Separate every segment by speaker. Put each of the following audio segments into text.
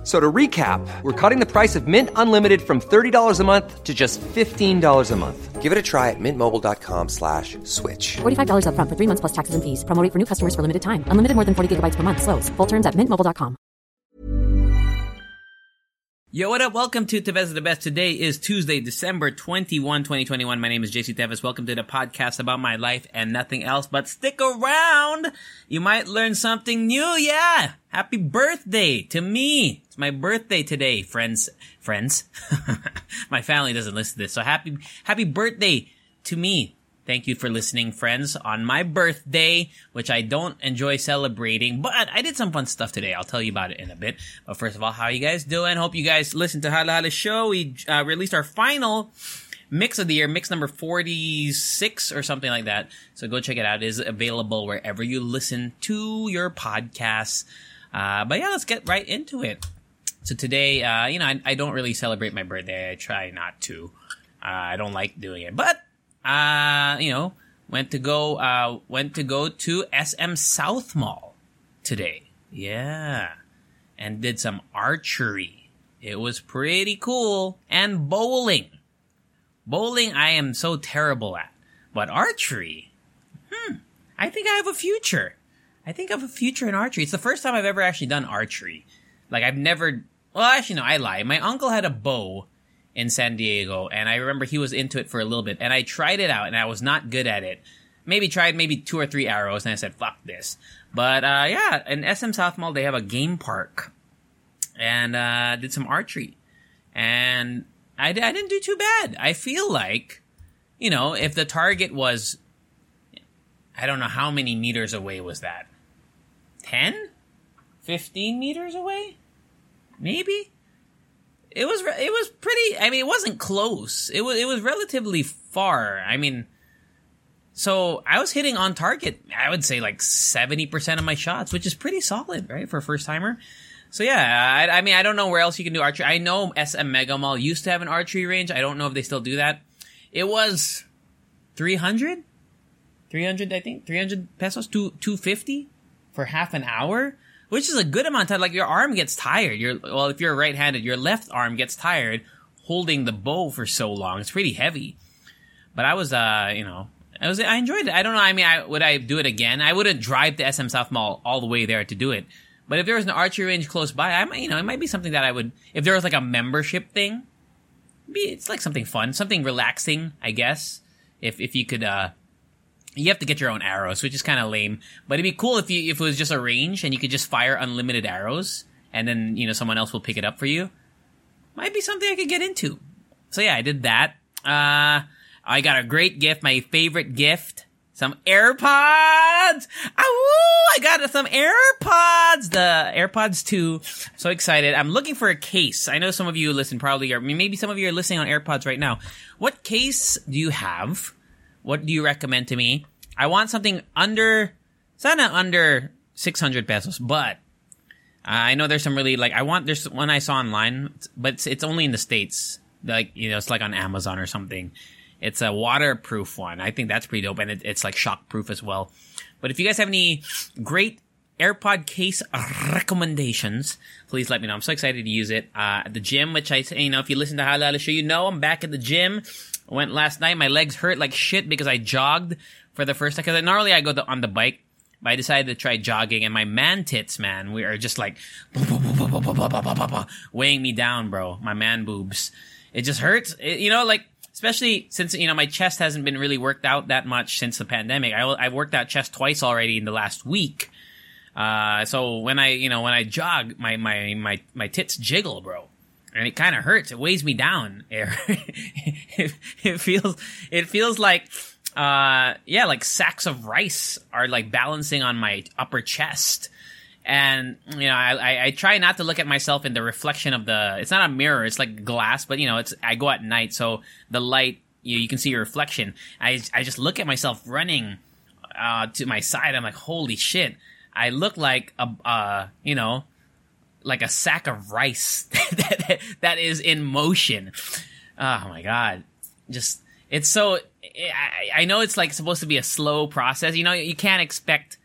Speaker 1: F- So to recap, we're cutting the price of Mint Unlimited from $30 a month to just $15 a month.
Speaker 2: Give it a try at mintmobile.com slash switch.
Speaker 3: $45 upfront for three months plus taxes and fees. Promo rate for new customers for limited time. Unlimited more than 40 gigabytes per month. Slows. Full terms at mintmobile.com.
Speaker 4: Yo, what up? Welcome to Tevez the Best. Today is Tuesday, December 21, 2021. My name is JC Tevez. Welcome to the podcast about my life and nothing else, but stick around. You might learn something new. Yeah. Happy birthday to me. My birthday today, friends. Friends. my family doesn't listen to this. So happy, happy birthday to me. Thank you for listening, friends, on my birthday, which I don't enjoy celebrating, but I did some fun stuff today. I'll tell you about it in a bit. But first of all, how you guys doing? Hope you guys listened to Hala Hala Show. We uh, released our final mix of the year, mix number 46 or something like that. So go check it out. It is available wherever you listen to your podcasts. Uh, but yeah, let's get right into it. So today, uh, you know, I, I don't really celebrate my birthday. I try not to. Uh, I don't like doing it, but uh, you know, went to go, uh, went to go to SM South Mall today. Yeah. And did some archery. It was pretty cool. And bowling. Bowling, I am so terrible at. But archery, hmm, I think I have a future. I think I have a future in archery. It's the first time I've ever actually done archery. Like, I've never, well, actually, no, I lie. My uncle had a bow in San Diego, and I remember he was into it for a little bit, and I tried it out, and I was not good at it. Maybe tried maybe two or three arrows, and I said, "Fuck this." But uh, yeah, in SM South Mall they have a game park, and uh, did some archery, and I, I didn't do too bad. I feel like, you know, if the target was, I don't know how many meters away was that, 10? 15 meters away, maybe? It was it was pretty i mean it wasn't close. It was it was relatively far. I mean so i was hitting on target i would say like 70% of my shots which is pretty solid right for a first timer. So yeah I, I mean i don't know where else you can do archery. I know SM Megamall used to have an archery range. I don't know if they still do that. It was 300 300 i think? 300 pesos? To 250 for half an hour which is a good amount of time. Like your arm gets tired. Your well, if you're right-handed, your left arm gets tired holding the bow for so long. It's pretty heavy. But I was, uh, you know, I was, I enjoyed it. I don't know. I mean, I, would I do it again? I wouldn't drive to SM South Mall all the way there to do it. But if there was an archery range close by, I might, you know, it might be something that I would. If there was like a membership thing, be it's like something fun, something relaxing, I guess. If if you could, uh, you have to get your own arrows, which is kind of lame. But it'd be cool if you if it was just a range and you could just fire unlimited arrows, and then you know someone else will pick it up for you. Might be something I could get into. So yeah, I did that. Uh, I got a great gift, my favorite gift, some AirPods. I got some AirPods, the AirPods 2. So excited. I'm looking for a case. I know some of you listen probably, or maybe some of you are listening on AirPods right now. What case do you have? What do you recommend to me? I want something under, sana under 600 pesos, but I know there's some really like I want there's one I saw online, but it's, it's only in the states. Like you know, it's like on Amazon or something. It's a waterproof one. I think that's pretty dope, and it, it's like shockproof as well. But if you guys have any great AirPod case recommendations, please let me know. I'm so excited to use it. Uh, at the gym, which I, say, you know, if you listen to Hala Hala Show, you know I'm back at the gym. I went last night. My legs hurt like shit because I jogged for the first time. Because normally I go the, on the bike, but I decided to try jogging. And my man tits, man, we are just like weighing me down, bro. My man boobs. It just hurts. It, you know, like especially since you know my chest hasn't been really worked out that much since the pandemic. I I've worked out chest twice already in the last week. Uh, so when I you know when I jog, my my my my tits jiggle, bro and it kind of hurts. It weighs me down. It, it, feels it feels like uh yeah, like sacks of rice are like balancing on my upper chest. And you know, I, I, I try not to look at myself in the reflection of the. It's not a mirror; it's like glass. But you know, it's I go at night, so the light you you can see your reflection. I I just look at myself running uh, to my side. I'm like, holy shit! I look like a uh, you know like a sack of rice that, that is in motion. Oh my god. Just it's so I, I know it's like supposed to be a slow process. You know, you can't expect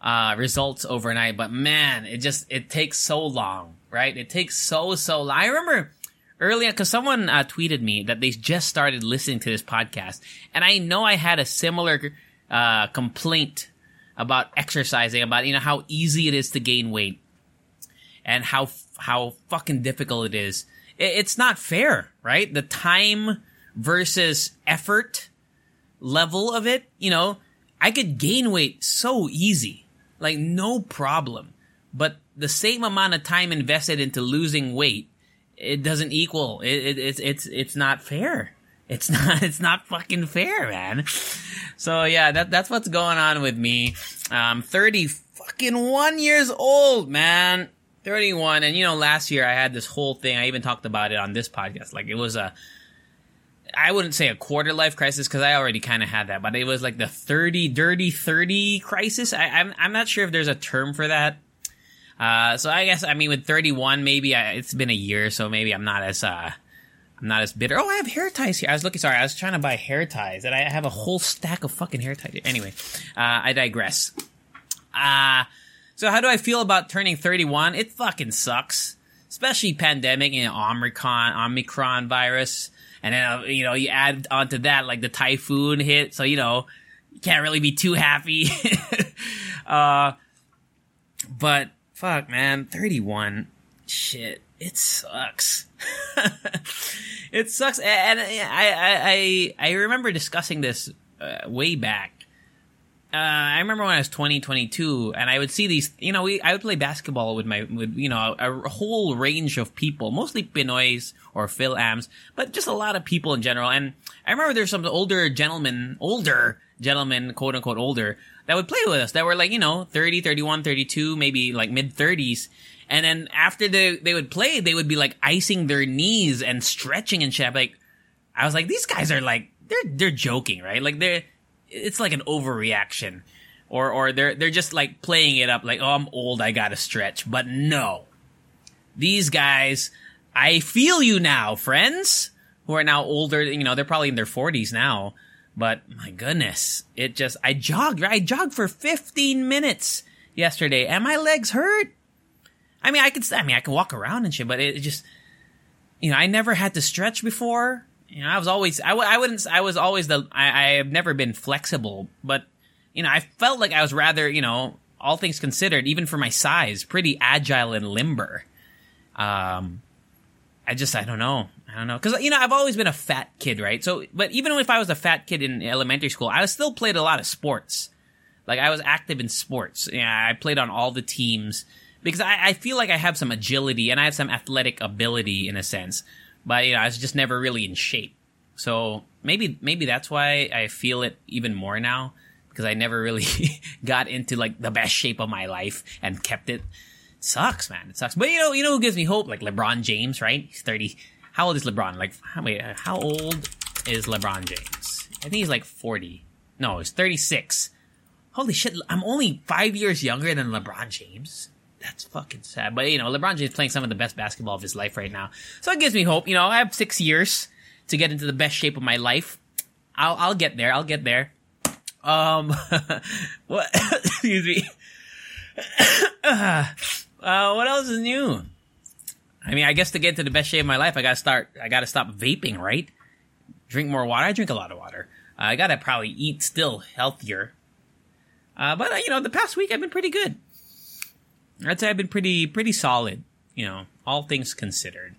Speaker 4: uh, results overnight, but man, it just it takes so long, right? It takes so so long. I remember earlier because someone uh, tweeted me that they just started listening to this podcast, and I know I had a similar uh, complaint about exercising, about you know how easy it is to gain weight, and how how fucking difficult it is. It, it's not fair, right? The time versus effort level of it, you know, I could gain weight so easy, like no problem. But the same amount of time invested into losing weight, it doesn't equal. It, it, it's it's it's not fair. It's not it's not fucking fair, man. So yeah, that that's what's going on with me. I'm thirty fucking one years old, man. 31 and you know last year i had this whole thing i even talked about it on this podcast like it was a I wouldn't say a quarter life crisis because I already kind of had that, but it was like the 30, dirty 30 crisis. I, am I'm, I'm not sure if there's a term for that. Uh, so I guess, I mean, with 31, maybe I, it's been a year, so maybe I'm not as, uh, I'm not as bitter. Oh, I have hair ties here. I was looking, sorry, I was trying to buy hair ties and I have a whole stack of fucking hair ties. Anyway, uh, I digress. Uh, so how do I feel about turning 31? It fucking sucks. Especially pandemic and Omicron, Omicron virus. And then, uh, you know, you add onto that, like the typhoon hit. So, you know, you can't really be too happy. uh, but fuck, man, 31. Shit. It sucks. it sucks. And I, I, I, I remember discussing this uh, way back uh, I remember when I was 20, 22, and I would see these, you know, we, I would play basketball with my, with, you know, a, a whole range of people, mostly Pinoys or Fil-Ams, but just a lot of people in general. And I remember there's some older gentlemen, older gentlemen, quote unquote older, that would play with us that were like, you know, 30, 31, 32, maybe like mid 30s. And then after they, they would play, they would be like icing their knees and stretching and shit. Like, I was like, these guys are like, they're, they're joking, right? Like they're, it's like an overreaction. Or, or they're, they're just like playing it up like, oh, I'm old, I gotta stretch. But no. These guys, I feel you now, friends, who are now older, you know, they're probably in their 40s now. But my goodness, it just, I jogged, I jogged for 15 minutes yesterday and my legs hurt. I mean, I could, I mean, I can walk around and shit, but it just, you know, I never had to stretch before you know, I was always, I w- I wouldn't, I was always the, I, I have never been flexible, but, you know, I felt like I was rather, you know, all things considered, even for my size, pretty agile and limber. Um, I just, I don't know. I don't know. Cause, you know, I've always been a fat kid, right? So, but even if I was a fat kid in elementary school, I was still played a lot of sports. Like, I was active in sports. Yeah, I played on all the teams because I, I feel like I have some agility and I have some athletic ability in a sense but you know, I was just never really in shape. So maybe maybe that's why I feel it even more now because I never really got into like the best shape of my life and kept it. sucks, man. It sucks. But you know, you know who gives me hope? Like LeBron James, right? He's thirty. How old is LeBron? Like, how, wait, how old is LeBron James? I think he's like forty. No, he's thirty six. Holy shit! I'm only five years younger than LeBron James that's fucking sad. But you know, LeBron James is playing some of the best basketball of his life right now, so it gives me hope. You know, I have six years to get into the best shape of my life. I'll I'll get there. I'll get there. Um, what? excuse me. uh, what else is new? I mean, I guess to get to the best shape of my life, I gotta start. I gotta stop vaping, right? Drink more water. I drink a lot of water. Uh, I gotta probably eat still healthier. Uh, but uh, you know, the past week I've been pretty good. I'd say I've been pretty pretty solid, you know, all things considered.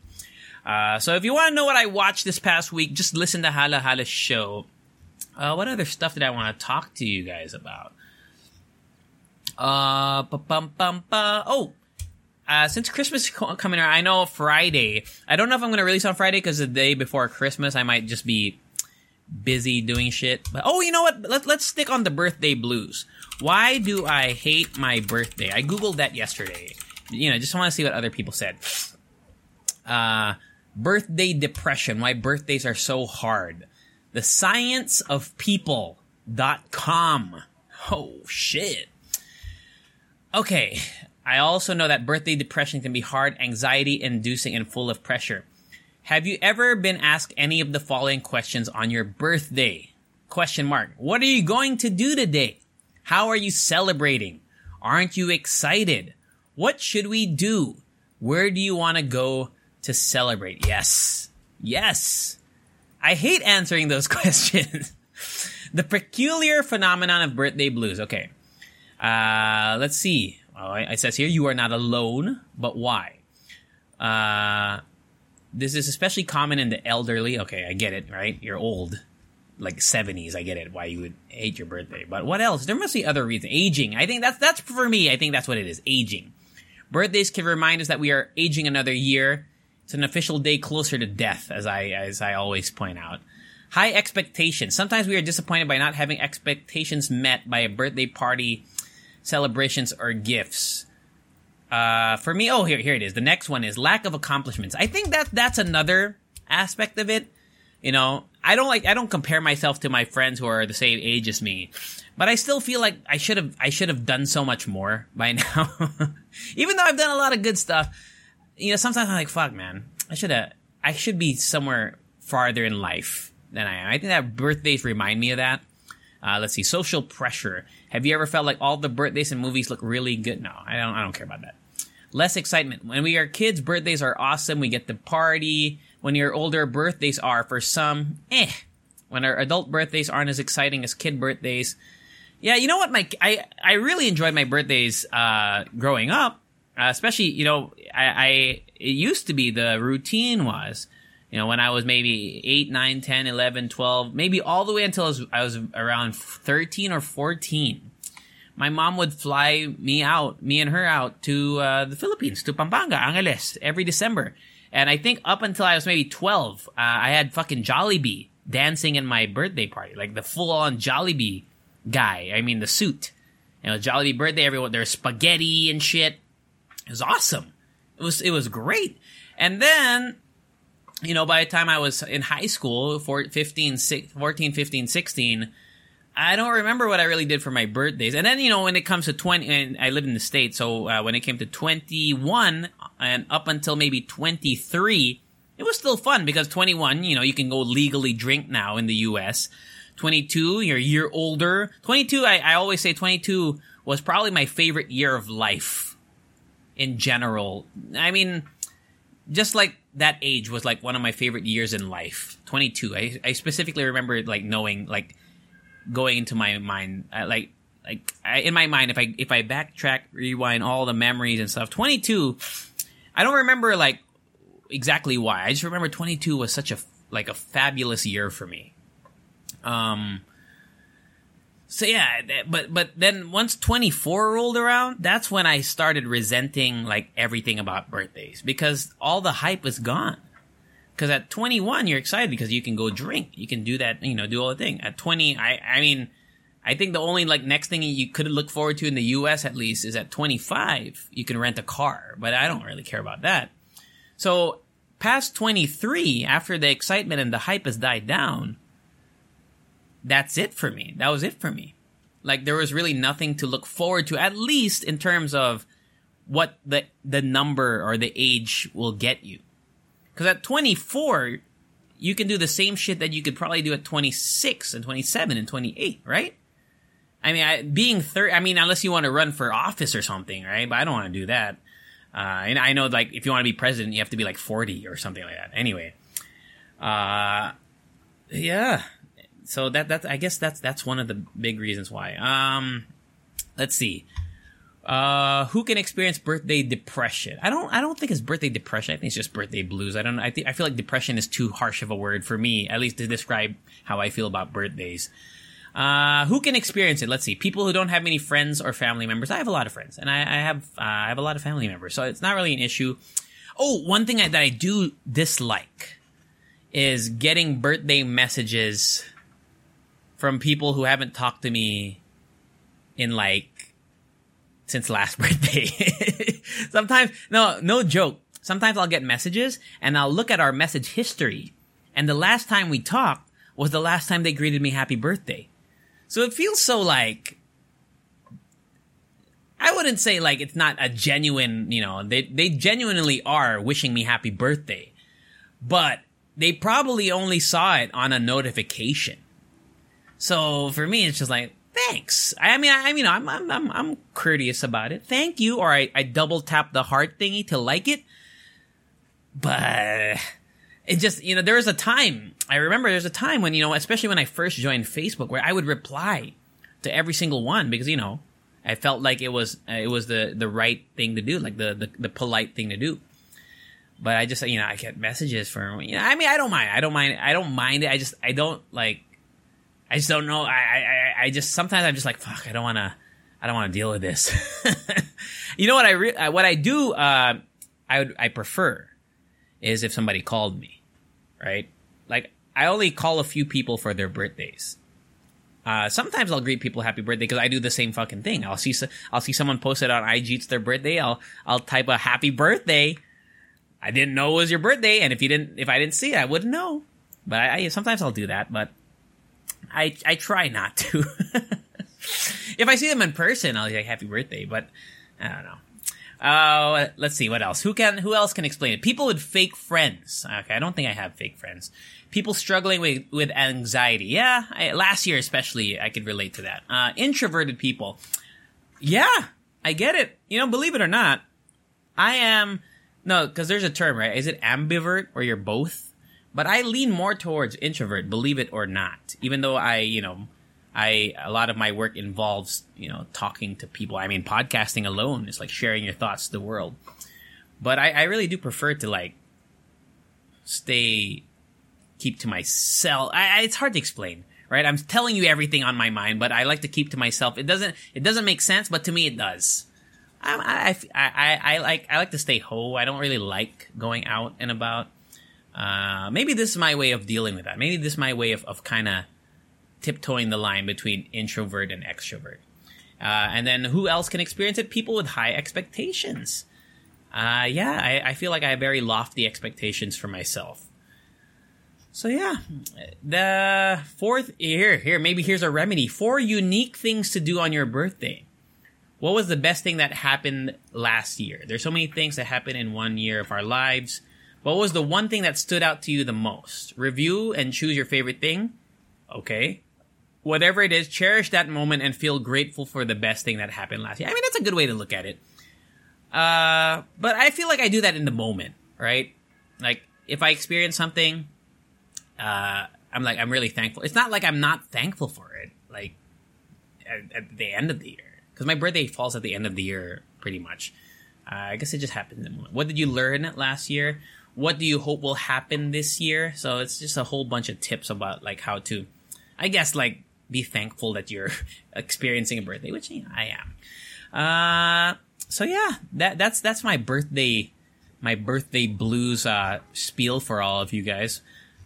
Speaker 4: Uh, so if you want to know what I watched this past week, just listen to Hala Hala show. Uh, what other stuff did I want to talk to you guys about? Uh, Oh, uh, since Christmas is coming around, I know Friday. I don't know if I'm going to release on Friday because the day before Christmas, I might just be busy doing shit. But oh, you know what? Let, let's stick on the birthday blues. Why do I hate my birthday? I googled that yesterday. You know, just want to see what other people said. Uh, birthday depression. Why birthdays are so hard. The science of people.com. Oh shit. Okay. I also know that birthday depression can be hard, anxiety inducing, and full of pressure. Have you ever been asked any of the following questions on your birthday? Question mark. What are you going to do today? How are you celebrating? Aren't you excited? What should we do? Where do you want to go to celebrate? Yes. Yes. I hate answering those questions. the peculiar phenomenon of birthday blues. Okay. Uh, let's see. Oh, it says here, you are not alone, but why? Uh, this is especially common in the elderly. Okay, I get it, right? You're old, like 70s. I get it, why you would hate your birthday. But what else? There must be other reasons. Aging. I think that's, that's for me, I think that's what it is. Aging. Birthdays can remind us that we are aging another year. It's an official day closer to death, as I, as I always point out. High expectations. Sometimes we are disappointed by not having expectations met by a birthday party celebrations or gifts. Uh, for me, oh here here it is. The next one is lack of accomplishments. I think that that's another aspect of it. You know, I don't like I don't compare myself to my friends who are the same age as me, but I still feel like I should have I should have done so much more by now. Even though I've done a lot of good stuff, you know, sometimes I'm like, fuck, man, I should have I should be somewhere farther in life than I am. I think that birthdays remind me of that. Uh, let's see, social pressure. Have you ever felt like all the birthdays and movies look really good? No, I don't. I don't care about that. Less excitement. When we are kids, birthdays are awesome. We get to party. When you're older, birthdays are for some, eh. When our adult birthdays aren't as exciting as kid birthdays. Yeah, you know what? Mike? I I really enjoyed my birthdays uh, growing up. Uh, especially, you know, I, I it used to be the routine was you know, when I was maybe 8, 9, 10, 11, 12, maybe all the way until I was, I was around 13 or 14. My mom would fly me out, me and her out to uh, the Philippines, to Pampanga, Angeles, every December. And I think up until I was maybe 12, uh, I had fucking Jollibee dancing in my birthday party, like the full on Jollibee guy. I mean, the suit. You know, Jollibee birthday, everyone, there's spaghetti and shit. It was awesome. It was, it was great. And then you know, by the time I was in high school, 15, 14, 15, 16, I don't remember what I really did for my birthdays. And then, you know, when it comes to 20, and I live in the States, so uh, when it came to 21 and up until maybe 23, it was still fun because 21, you know, you can go legally drink now in the US. 22, you're a year older. 22, I, I always say 22 was probably my favorite year of life in general. I mean, just like that age was like one of my favorite years in life. 22. I, I specifically remember like knowing like going into my mind I, like like I, in my mind if I if I backtrack rewind all the memories and stuff 22 I don't remember like exactly why. I just remember 22 was such a like a fabulous year for me. Um so yeah, but but then once 24 rolled around, that's when I started resenting like everything about birthdays because all the hype is gone. Because at 21, you're excited because you can go drink, you can do that, you know, do all the thing. At 20, I I mean, I think the only like next thing you could look forward to in the U.S. at least is at 25 you can rent a car, but I don't really care about that. So past 23, after the excitement and the hype has died down that's it for me. That was it for me. Like there was really nothing to look forward to, at least in terms of what the the number or the age will get you. Because at 24, you can do the same shit that you could probably do at 26 and 27 and 28, right? I mean, I, being third, I mean, unless you want to run for office or something, right? But I don't want to do that. Uh, and I know, like, if you want to be president, you have to be like 40 or something like that. Anyway, uh, yeah, so that that's I guess that's that's one of the big reasons why. Um, let's see. Uh, who can experience birthday depression? I don't. I don't think it's birthday depression. I think it's just birthday blues. I don't. I think I feel like depression is too harsh of a word for me, at least to describe how I feel about birthdays. Uh, who can experience it? Let's see. People who don't have many friends or family members. I have a lot of friends, and I, I have uh, I have a lot of family members, so it's not really an issue. Oh, one thing I, that I do dislike is getting birthday messages from people who haven't talked to me in like since last birthday. Sometimes, no, no joke. Sometimes I'll get messages and I'll look at our message history. And the last time we talked was the last time they greeted me happy birthday. So it feels so like, I wouldn't say like it's not a genuine, you know, they they genuinely are wishing me happy birthday. But they probably only saw it on a notification. So for me it's just like thanks. I mean I, I mean I'm I'm I'm, I'm courteous about it. Thank you or I, I double tap the heart thingy to like it. But it just you know there was a time I remember there's a time when you know especially when I first joined Facebook where I would reply to every single one because you know I felt like it was uh, it was the the right thing to do, like the, the the polite thing to do. But I just you know I get messages from you know I mean I don't mind I don't mind I don't mind it I just I don't like I just don't know I I I just sometimes I'm just like fuck I don't want to I don't want to deal with this. you know what I re- uh, what I do uh, I would I prefer is if somebody called me, right? Like I only call a few people for their birthdays. Uh, sometimes I'll greet people happy birthday because I do the same fucking thing. I'll see I'll see someone posted on IG it's their birthday. I'll I'll type a happy birthday. I didn't know it was your birthday, and if you didn't, if I didn't see it, I wouldn't know. But I, I sometimes I'll do that, but I I try not to. if I see them in person, I'll say happy birthday. But I don't know. Uh, let's see what else. Who can who else can explain it? People with fake friends. Okay, I don't think I have fake friends people struggling with, with anxiety. Yeah, I, last year especially, I could relate to that. Uh, introverted people. Yeah, I get it. You know, believe it or not, I am, no, because there's a term, right? Is it ambivert or you're both? But I lean more towards introvert, believe it or not. Even though I, you know, I, a lot of my work involves, you know, talking to people. I mean, podcasting alone is like sharing your thoughts to the world. But I, I really do prefer to like stay keep to myself. I, I, it's hard to explain, right? I'm telling you everything on my mind, but I like to keep to myself. It doesn't it doesn't make sense, but to me it does. I, I, I, I like I like to stay home. I don't really like going out and about. Uh, maybe this is my way of dealing with that. Maybe this is my way of, of kind of tiptoeing the line between introvert and extrovert. Uh, and then who else can experience it? People with high expectations. Uh, yeah, I, I feel like I have very lofty expectations for myself. So yeah, the fourth here here maybe here's a remedy. Four unique things to do on your birthday. What was the best thing that happened last year? There's so many things that happen in one year of our lives. What was the one thing that stood out to you the most? Review and choose your favorite thing. Okay. Whatever it is, cherish that moment and feel grateful for the best thing that happened last year. I mean, that's a good way to look at it. Uh, but I feel like I do that in the moment, right? Like, if I experience something, uh, I'm like, I'm really thankful. It's not like I'm not thankful for it, like at, at the end of the year, because my birthday falls at the end of the year, pretty much. Uh, I guess it just happened. In the moment. What did you learn last year? What do you hope will happen this year? So it's just a whole bunch of tips about like how to, I guess, like be thankful that you're experiencing a birthday, which you I am. Uh, so yeah, that that's that's my birthday, my birthday blues uh, spiel for all of you guys.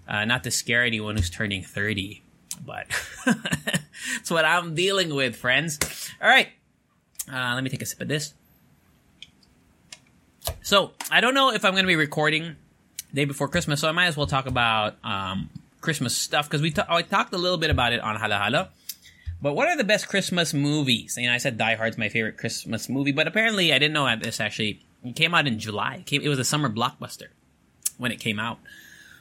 Speaker 4: Uh, not to scare anyone who's turning 30, but that's what I'm dealing with, friends. All right. Uh, let me take a sip of this. So, I don't know if I'm going to be recording day before Christmas, so I might as well talk about um, Christmas stuff because we ta- I talked a little bit about it on Hala Hala. But what are the best Christmas movies? You know, I said Die Hard's my favorite Christmas movie, but apparently I didn't know this actually it came out in July. It, came, it was a summer blockbuster when it came out.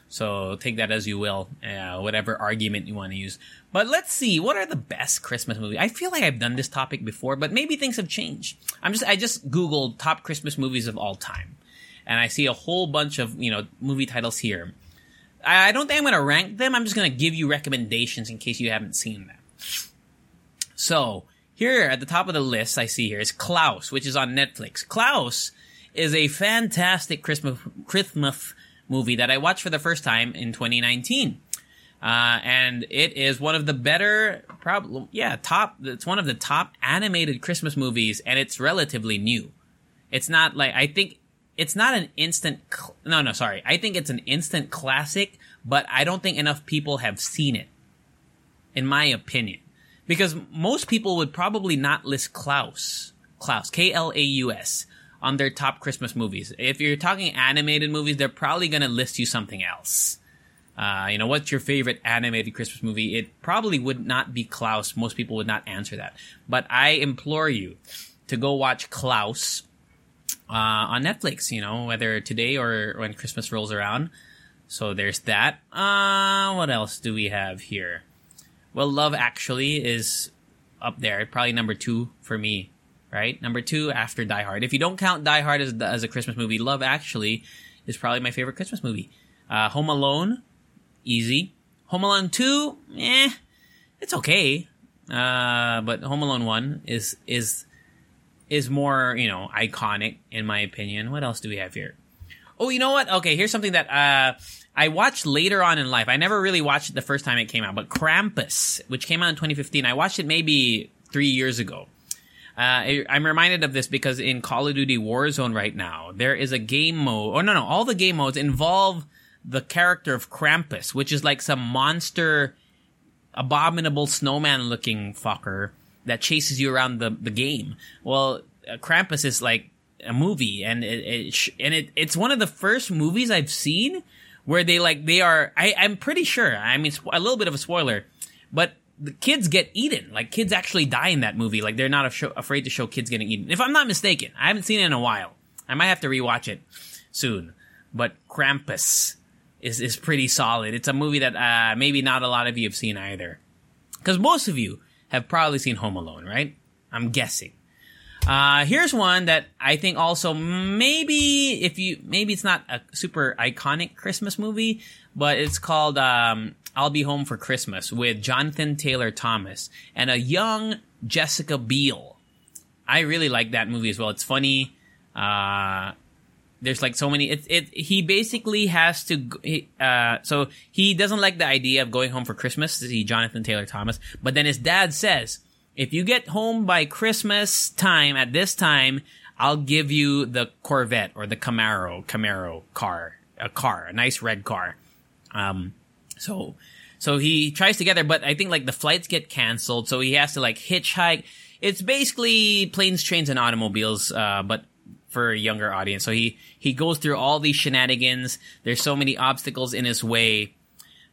Speaker 4: So take that as you will, uh, whatever argument you want to use. But let's see, what are the best Christmas movies? I feel like I've done this topic before, but maybe things have changed. I'm just, I just Googled top Christmas movies of all time. And I see a whole bunch of, you know, movie titles here. I, don't think I'm going to rank them. I'm just going to give you recommendations in case you haven't seen them. So, here at the top of the list I see here is Klaus, which is on Netflix. Klaus is a fantastic Christmas, Christmas movie that I watched for the first time in 2019. Uh, and it is one of the better, probably, yeah, top, it's one of the top animated Christmas movies, and it's relatively new. It's not like, I think, it's not an instant, cl- no, no, sorry. I think it's an instant classic, but I don't think enough people have seen it, in my opinion. Because most people would probably not list Klaus, Klaus, K-L-A-U-S, on their top Christmas movies. If you're talking animated movies, they're probably going to list you something else. Uh, you know, what's your favorite animated Christmas movie? It probably would not be Klaus. Most people would not answer that. But I implore you to go watch Klaus uh, on Netflix. You know, whether today or when Christmas rolls around. So there's that. Uh, what else do we have here? Well, Love Actually is up there, probably number two for me. Right, number two after Die Hard. If you don't count Die Hard as as a Christmas movie, Love Actually is probably my favorite Christmas movie. Uh, Home Alone, easy. Home Alone two, eh, it's okay. Uh, but Home Alone one is is is more you know iconic in my opinion. What else do we have here? Oh, you know what? Okay, here's something that uh, I watched later on in life. I never really watched it the first time it came out, but Krampus, which came out in 2015, I watched it maybe three years ago. Uh, I'm reminded of this because in Call of Duty Warzone right now, there is a game mode. Oh no, no, all the game modes involve the character of Krampus, which is like some monster, abominable snowman looking fucker that chases you around the, the game. Well, uh, Krampus is like a movie and it, it sh- and it, it's one of the first movies I've seen where they like, they are, I, I'm pretty sure, I mean, a little bit of a spoiler, but the kids get eaten. Like kids actually die in that movie. Like they're not af- afraid to show kids getting eaten. If I'm not mistaken, I haven't seen it in a while. I might have to rewatch it soon. But Krampus is is pretty solid. It's a movie that uh, maybe not a lot of you have seen either, because most of you have probably seen Home Alone, right? I'm guessing. Uh, here's one that I think also maybe if you maybe it's not a super iconic Christmas movie, but it's called um, I'll Be Home for Christmas with Jonathan Taylor Thomas and a young Jessica Biel. I really like that movie as well. It's funny. Uh, there's like so many. It it he basically has to. Uh, so he doesn't like the idea of going home for Christmas. To see Jonathan Taylor Thomas, but then his dad says, if you get home by Christmas time at this time, I'll give you the Corvette or the Camaro Camaro car, a car, a nice red car. Um, so, so he tries to get there, but I think like the flights get canceled, so he has to like hitchhike. It's basically planes, trains, and automobiles, uh, but for a younger audience. So he he goes through all these shenanigans. There's so many obstacles in his way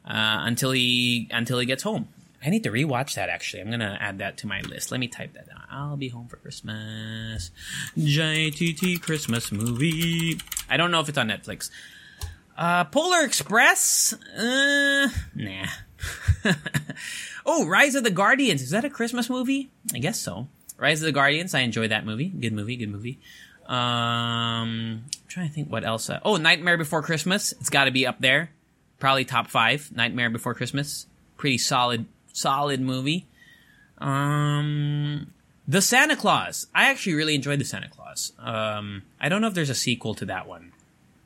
Speaker 4: uh, until he until he gets home. I need to rewatch that actually. I'm gonna add that to my list. Let me type that down. I'll be home for Christmas. JTT Christmas movie. I don't know if it's on Netflix. Uh, Polar Express? Uh, nah. oh, Rise of the Guardians. Is that a Christmas movie? I guess so. Rise of the Guardians. I enjoy that movie. Good movie. Good movie. Um, I'm trying to think what else. Uh, oh, Nightmare Before Christmas. It's got to be up there. Probably top five. Nightmare Before Christmas. Pretty solid, solid movie. Um, The Santa Claus. I actually really enjoyed The Santa Claus. Um, I don't know if there's a sequel to that one.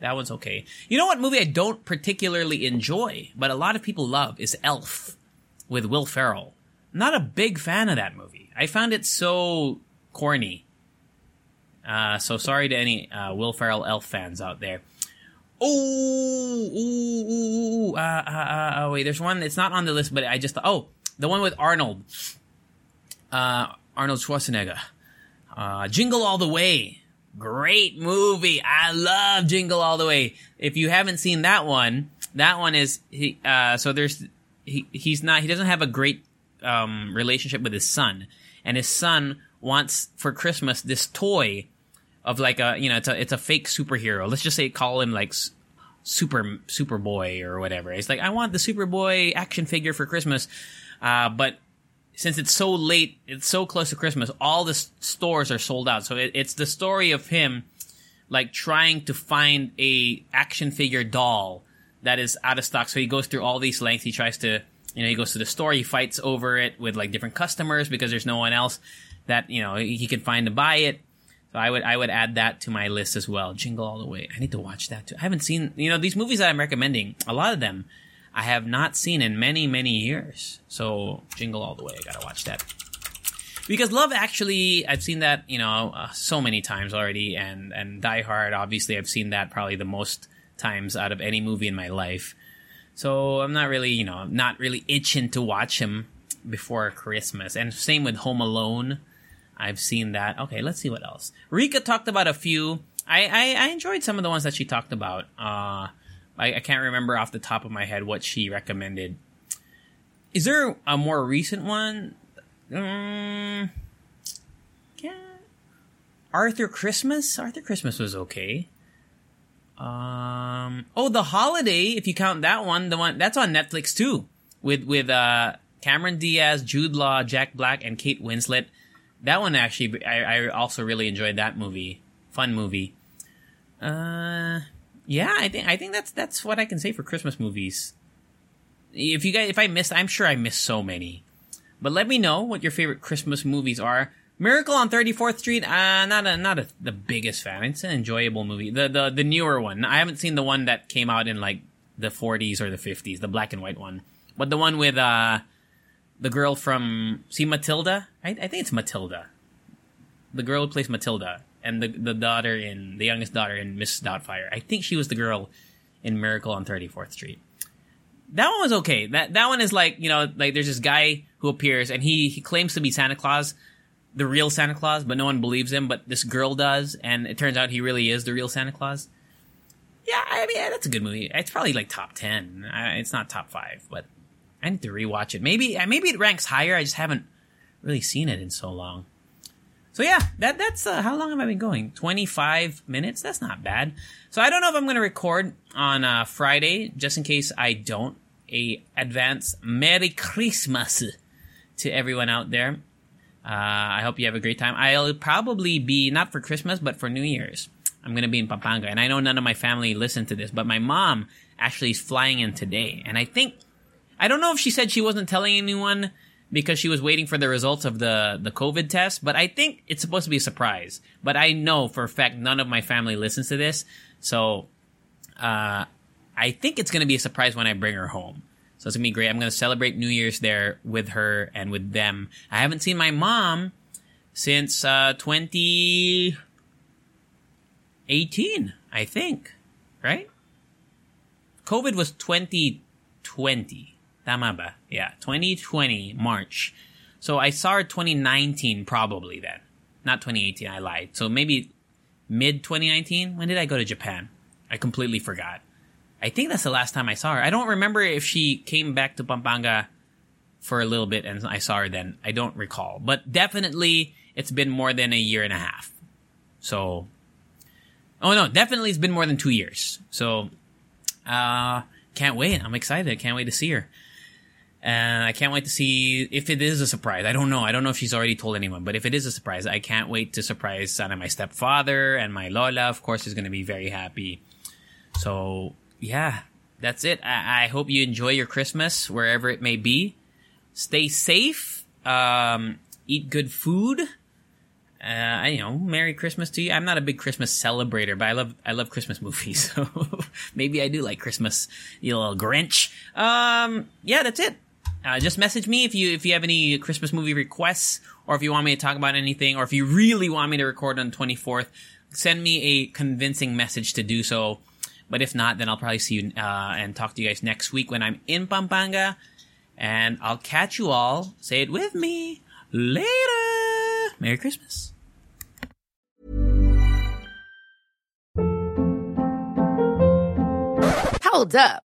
Speaker 4: That one's okay. You know what movie I don't particularly enjoy, but a lot of people love is Elf with Will Ferrell. Not a big fan of that movie. I found it so corny. Uh, so sorry to any uh, Will Ferrell Elf fans out there. Oh, ooh, ooh, ooh, uh, uh, uh, uh, wait, there's one. It's not on the list, but I just thought, oh, the one with Arnold, uh, Arnold Schwarzenegger, uh, Jingle All the Way. Great movie. I love Jingle All the Way. If you haven't seen that one, that one is he. Uh, so there's he. He's not. He doesn't have a great um, relationship with his son, and his son wants for Christmas this toy of like a you know it's a it's a fake superhero. Let's just say call him like Super Superboy or whatever. It's like I want the Superboy action figure for Christmas, uh, but since it's so late, it's so close to Christmas, all the stores are sold out. So it, it's the story of him like trying to find a action figure doll that is out of stock. So he goes through all these lengths. He tries to, you know, he goes to the store. He fights over it with like different customers because there's no one else that you know he can find to buy it. So I would I would add that to my list as well. Jingle All the Way. I need to watch that too. I haven't seen you know these movies that I'm recommending. A lot of them I have not seen in many many years. So Jingle All the Way. I gotta watch that. Because Love Actually, I've seen that you know uh, so many times already, and and Die Hard. Obviously, I've seen that probably the most times out of any movie in my life. So I'm not really you know not really itching to watch him before Christmas. And same with Home Alone. I've seen that. Okay, let's see what else. Rika talked about a few. I, I, I enjoyed some of the ones that she talked about. Uh, I, I can't remember off the top of my head what she recommended. Is there a more recent one? Um, yeah. Arthur Christmas. Arthur Christmas was okay. Um. Oh, The Holiday. If you count that one, the one that's on Netflix too, with with uh Cameron Diaz, Jude Law, Jack Black, and Kate Winslet. That one actually, I, I also really enjoyed that movie. Fun movie. Uh, yeah, I think I think that's that's what I can say for Christmas movies. If you guys, if I missed, I'm sure I missed so many. But let me know what your favorite Christmas movies are. Miracle on 34th Street, uh, not a, not a, the biggest fan. It's an enjoyable movie. The, the, the newer one. I haven't seen the one that came out in like the 40s or the 50s, the black and white one. But the one with, uh, the girl from, see Matilda? I, I think it's Matilda. The girl who plays Matilda. And the, the daughter in, the youngest daughter in Miss Doubtfire. I think she was the girl in Miracle on 34th Street that one was okay. That that one is like you know like there's this guy who appears and he he claims to be Santa Claus, the real Santa Claus, but no one believes him. But this girl does, and it turns out he really is the real Santa Claus. Yeah, I mean that's a good movie. It's probably like top ten. It's not top five, but I need to rewatch it. Maybe maybe it ranks higher. I just haven't really seen it in so long. So yeah, that that's uh, how long have I been going? Twenty five minutes. That's not bad. So I don't know if I'm going to record on uh, Friday, just in case I don't. A advance Merry Christmas to everyone out there. Uh, I hope you have a great time. I'll probably be not for Christmas, but for New Year's. I'm going to be in Pampanga, and I know none of my family listen to this, but my mom actually is flying in today, and I think I don't know if she said she wasn't telling anyone because she was waiting for the results of the the COVID test, but I think it's supposed to be a surprise. But I know for a fact none of my family listens to this, so uh, I think it's going to be a surprise when I bring her home. So it's going to be great. I'm going to celebrate New Year's there with her and with them. I haven't seen my mom since uh, 2018, I think, right? COVID was 2020. Tama ba? Yeah, 2020, March. So I saw her 2019 probably then. Not 2018, I lied. So maybe mid 2019. When did I go to Japan? I completely forgot. I think that's the last time I saw her. I don't remember if she came back to Pampanga for a little bit and I saw her then. I don't recall. But definitely it's been more than a year and a half. So Oh no, definitely it's been more than 2 years. So uh can't wait. I'm excited. Can't wait to see her. And I can't wait to see if it is a surprise. I don't know. I don't know if she's already told anyone, but if it is a surprise, I can't wait to surprise Sana, my stepfather, and my Lola, of course, is going to be very happy. So, yeah, that's it. I, I hope you enjoy your Christmas wherever it may be. Stay safe. Um, eat good food. Uh, you know, Merry Christmas to you. I'm not a big Christmas celebrator, but I love I love Christmas movies, so maybe I do like Christmas. You little Grinch. Um, yeah, that's it. Uh, just message me if you if you have any Christmas movie requests, or if you want me to talk about anything, or if you really want me to record on the 24th. Send me a convincing message to do so. But if not, then I'll probably see you uh, and talk to you guys next week when I'm in Pampanga, and I'll catch you all. Say it with me later. Merry Christmas.
Speaker 5: Hold up.